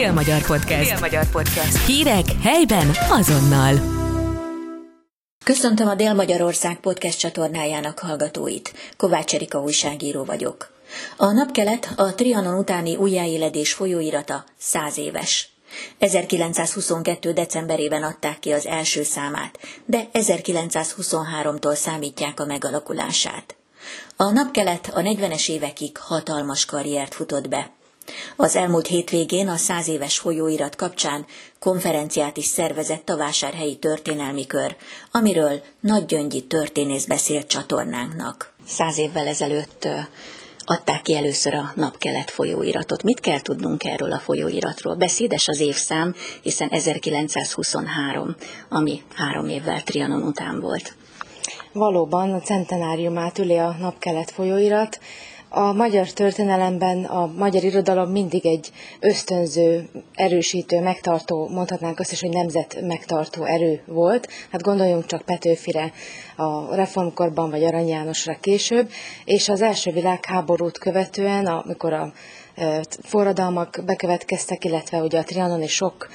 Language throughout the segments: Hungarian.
Dél-Magyar Podcast. Dél-Magyar Podcast. Hírek helyben azonnal. Köszöntöm a Dél-Magyarország podcast csatornájának hallgatóit. Kovács Erika újságíró vagyok. A napkelet a Trianon utáni újjáéledés folyóirata száz éves. 1922. decemberében adták ki az első számát, de 1923-tól számítják a megalakulását. A napkelet a 40-es évekig hatalmas karriert futott be. Az elmúlt hétvégén a száz éves folyóirat kapcsán konferenciát is szervezett a Vásárhelyi Történelmi Kör, amiről Nagy Gyöngyi történész beszélt csatornánknak. Száz évvel ezelőtt adták ki először a napkelet folyóiratot. Mit kell tudnunk erről a folyóiratról? Beszédes az évszám, hiszen 1923, ami három évvel Trianon után volt. Valóban a centenáriumát üli a napkelet folyóirat, a magyar történelemben a magyar irodalom mindig egy ösztönző, erősítő, megtartó, mondhatnánk azt is, hogy nemzet megtartó erő volt. Hát gondoljunk csak Petőfire a reformkorban, vagy Arany Jánosra később, és az első világháborút követően, amikor a forradalmak bekövetkeztek, illetve ugye a trianoni sok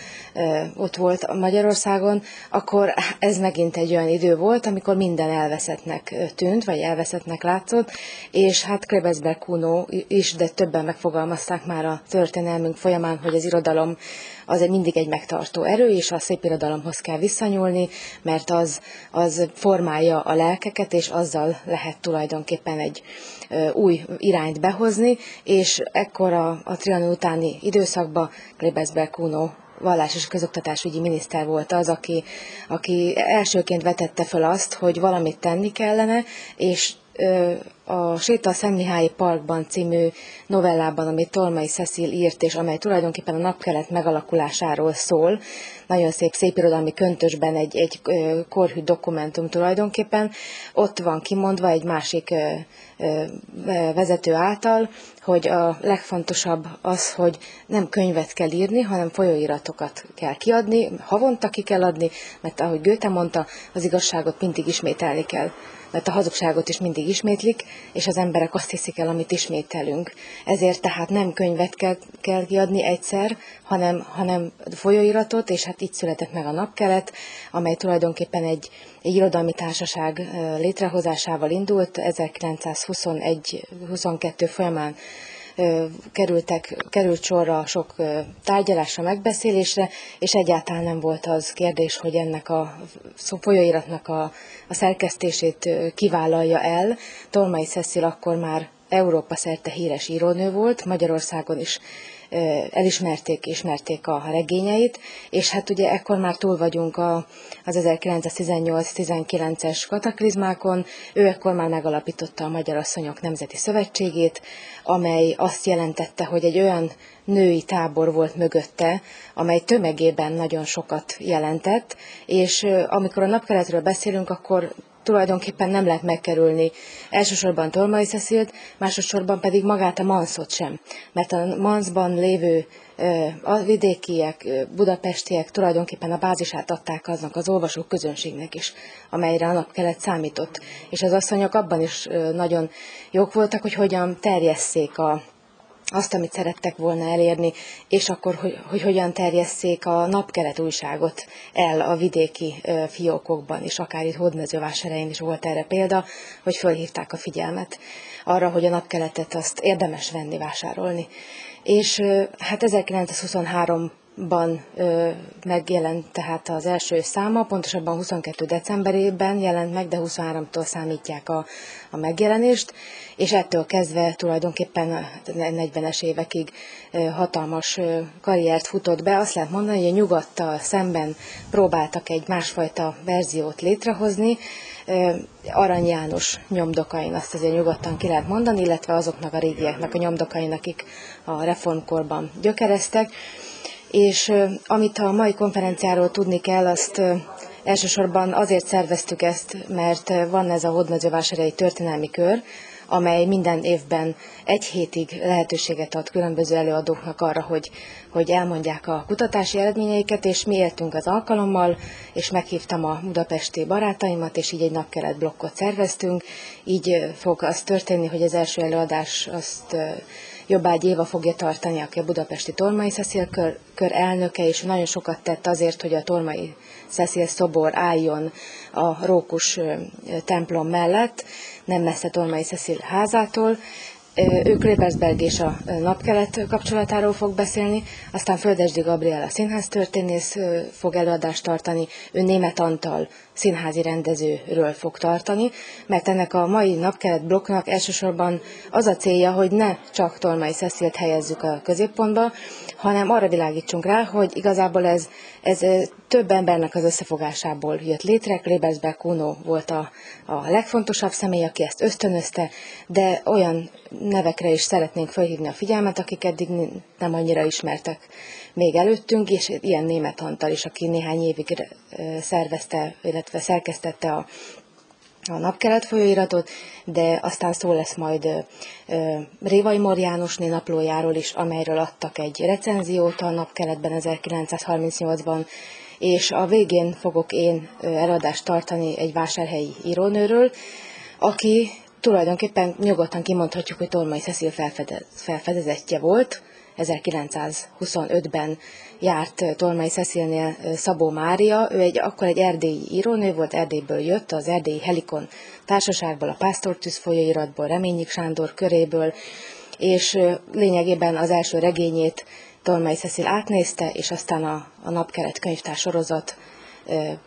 ott volt Magyarországon, akkor ez megint egy olyan idő volt, amikor minden elveszettnek tűnt, vagy elveszettnek látszott, és hát Krebesberg Kuno is, de többen megfogalmazták már a történelmünk folyamán, hogy az irodalom az mindig egy megtartó erő, és a szép irodalomhoz kell visszanyúlni, mert az, az formálja a lelkeket, és azzal lehet tulajdonképpen egy új irányt behozni, és ekkor a, a Trianon utáni időszakban Klebesberg Kuno vallás és közoktatásügyi miniszter volt az, aki, aki elsőként vetette fel azt, hogy valamit tenni kellene, és a Séta Szentmihályi Parkban című novellában, amit Tolmai Cecil írt, és amely tulajdonképpen a napkelet megalakulásáról szól, nagyon szép szépirodalmi köntösben egy, egy korhű dokumentum tulajdonképpen, ott van kimondva egy másik vezető által, hogy a legfontosabb az, hogy nem könyvet kell írni, hanem folyóiratokat kell kiadni, havonta ki kell adni, mert ahogy Goethe mondta, az igazságot mindig ismételni kell mert a hazugságot is mindig ismétlik, és az emberek azt hiszik el, amit ismételünk. Ezért tehát nem könyvet kell, kell kiadni egyszer, hanem, hanem folyóiratot, és hát így született meg a napkelet, amely tulajdonképpen egy, egy irodalmi társaság létrehozásával indult 1921-22 folyamán kerültek, került sorra sok tárgyalásra, megbeszélésre, és egyáltalán nem volt az kérdés, hogy ennek a folyóiratnak a, a szerkesztését kivállalja el. Tolmai Cecil akkor már Európa szerte híres írónő volt, Magyarországon is elismerték, ismerték a regényeit, és hát ugye ekkor már túl vagyunk a, az 1918-19-es kataklizmákon, ő ekkor már megalapította a Magyar Asszonyok Nemzeti Szövetségét, amely azt jelentette, hogy egy olyan női tábor volt mögötte, amely tömegében nagyon sokat jelentett, és amikor a napkeletről beszélünk, akkor tulajdonképpen nem lehet megkerülni elsősorban Tolmai Cecilt, másodszorban pedig magát a Manszot sem. Mert a Manszban lévő a vidékiek, budapestiek tulajdonképpen a bázisát adták aznak az olvasók közönségnek is, amelyre a nap kellett számított. És az asszonyok abban is nagyon jók voltak, hogy hogyan terjesszék a, azt, amit szerettek volna elérni, és akkor, hogy, hogy hogyan terjesszék a napkelet újságot el a vidéki fiókokban, és akár itt Hódmezővásárhelyen is volt erre példa, hogy fölhívták a figyelmet arra, hogy a napkeletet azt érdemes venni, vásárolni. És hát 1923 ban ö, megjelent tehát az első száma, pontosabban 22. decemberében jelent meg, de 23-tól számítják a, a megjelenést, és ettől kezdve tulajdonképpen a 40-es évekig ö, hatalmas ö, karriert futott be. Azt lehet mondani, hogy a nyugattal szemben próbáltak egy másfajta verziót létrehozni, Arany János nyomdokain, azt azért nyugodtan ki lehet mondani, illetve azoknak a régieknek a nyomdokain, akik a reformkorban gyökereztek és amit a mai konferenciáról tudni kell, azt elsősorban azért szerveztük ezt, mert van ez a Hódmezővásárhelyi történelmi kör, amely minden évben egy hétig lehetőséget ad különböző előadóknak arra, hogy, hogy elmondják a kutatási eredményeiket, és mi éltünk az alkalommal, és meghívtam a budapesti barátaimat, és így egy napkelet blokkot szerveztünk. Így fog az történni, hogy az első előadás azt Jobbágy Éva fogja tartani, aki a budapesti Tormai Cecil kör, kör elnöke, és nagyon sokat tett azért, hogy a Tormai Cecil szobor álljon a Rókus templom mellett, nem messze Tormai Cecil házától, ő Klebersberg és a napkelet kapcsolatáról fog beszélni, aztán Földesdi Gabriela színház történész fog előadást tartani, ő német Antal színházi rendezőről fog tartani, mert ennek a mai napkelet blokknak elsősorban az a célja, hogy ne csak Tolmai Cecilt helyezzük a középpontba, hanem arra világítsunk rá, hogy igazából ez, ez több embernek az összefogásából jött létre. Klebersberg Kuno volt a, a legfontosabb személy, aki ezt ösztönözte, de olyan nevekre is szeretnénk felhívni a figyelmet, akik eddig nem annyira ismertek még előttünk, és ilyen német Antal is, aki néhány évig szervezte, illetve szerkesztette a a napkelet folyóiratot, de aztán szó lesz majd Révai Mor Jánosné naplójáról is, amelyről adtak egy recenziót a napkeletben 1938-ban, és a végén fogok én eladást tartani egy vásárhelyi írónőről, aki tulajdonképpen nyugodtan kimondhatjuk, hogy Tolmai Cecil felfedez, felfedezetje volt. 1925-ben járt Tolmai Cecilnél Szabó Mária, ő egy, akkor egy erdélyi írónő volt, Erdélyből jött, az erdélyi Helikon társaságból, a Pásztortűz folyóiratból, Reményik Sándor köréből, és lényegében az első regényét Tolmai Cecil átnézte, és aztán a, a Napkeret könyvtár sorozat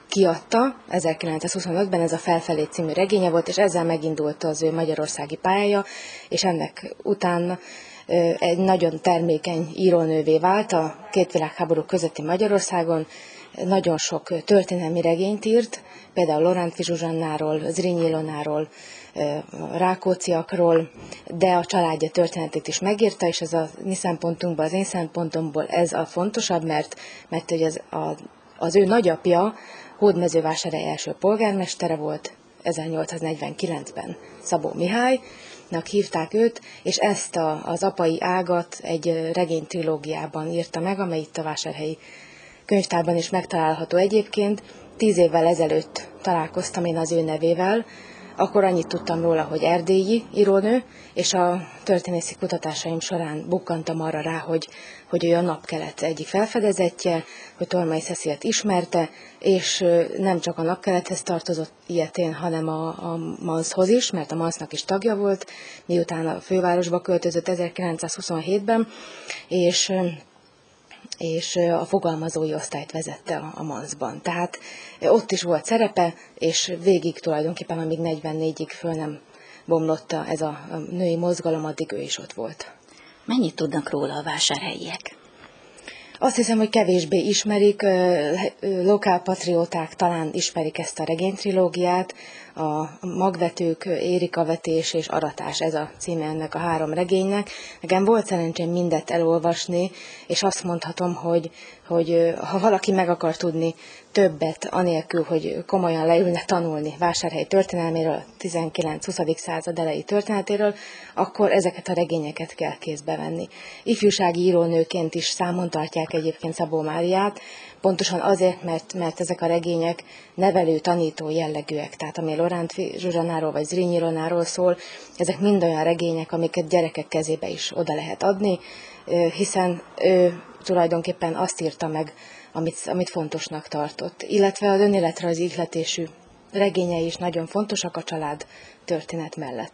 kiadta. 1925-ben, ez a Felfelé című regénye volt, és ezzel megindult az ő magyarországi pályája, és ennek után egy nagyon termékeny írónővé vált a két világháború közötti Magyarországon, nagyon sok történelmi regényt írt, például Lorántfi Zsuzsannáról, Zrínyi Ilonáról, Rákóciakról, de a családja történetét is megírta, és ez a mi szempontunkból, az én szempontomból ez a fontosabb, mert, mert hogy az, a, az ő nagyapja Hódmezővásárhely első polgármestere volt 1849-ben Szabó Mihály, hívták őt, és ezt a, az apai ágat egy regénytrilógiában írta meg, amely itt a Vásárhelyi könyvtárban is megtalálható egyébként. Tíz évvel ezelőtt találkoztam én az ő nevével, akkor annyit tudtam róla, hogy erdélyi írónő, és a történészi kutatásaim során bukkantam arra rá, hogy, hogy ő a napkelet egyik felfedezetje, hogy Tolmai Cecilt ismerte, és nem csak a napkelethez tartozott ilyetén, hanem a, a Manszhoz is, mert a Mansznak is tagja volt, miután a fővárosba költözött 1927-ben, és és a fogalmazói osztályt vezette a Manszban. Tehát ott is volt szerepe, és végig tulajdonképpen, amíg 44-ig föl nem bomlotta ez a női mozgalom, addig ő is ott volt. Mennyit tudnak róla a vásárhelyiek? Azt hiszem, hogy kevésbé ismerik, lokálpatrióták talán ismerik ezt a regénytrilógiát, a magvetők, érikavetés és aratás, ez a címe ennek a három regénynek. Nekem volt szerencsém mindet elolvasni, és azt mondhatom, hogy, hogy ha valaki meg akar tudni többet, anélkül, hogy komolyan leülne tanulni vásárhely történelméről, 19-20. század elejé történetéről, akkor ezeket a regényeket kell kézbe venni. Ifjúsági írónőként is számon tartják egyébként Szabó Máriát, pontosan azért, mert, mert ezek a regények nevelő, tanító jellegűek, tehát ami Loránt Zsuzsanáról vagy Zrínyi Ronáról szól, ezek mind olyan regények, amiket gyerekek kezébe is oda lehet adni, hiszen ő tulajdonképpen azt írta meg, amit, amit fontosnak tartott. Illetve az önéletrajzi ihletésű regényei is nagyon fontosak a család történet mellett.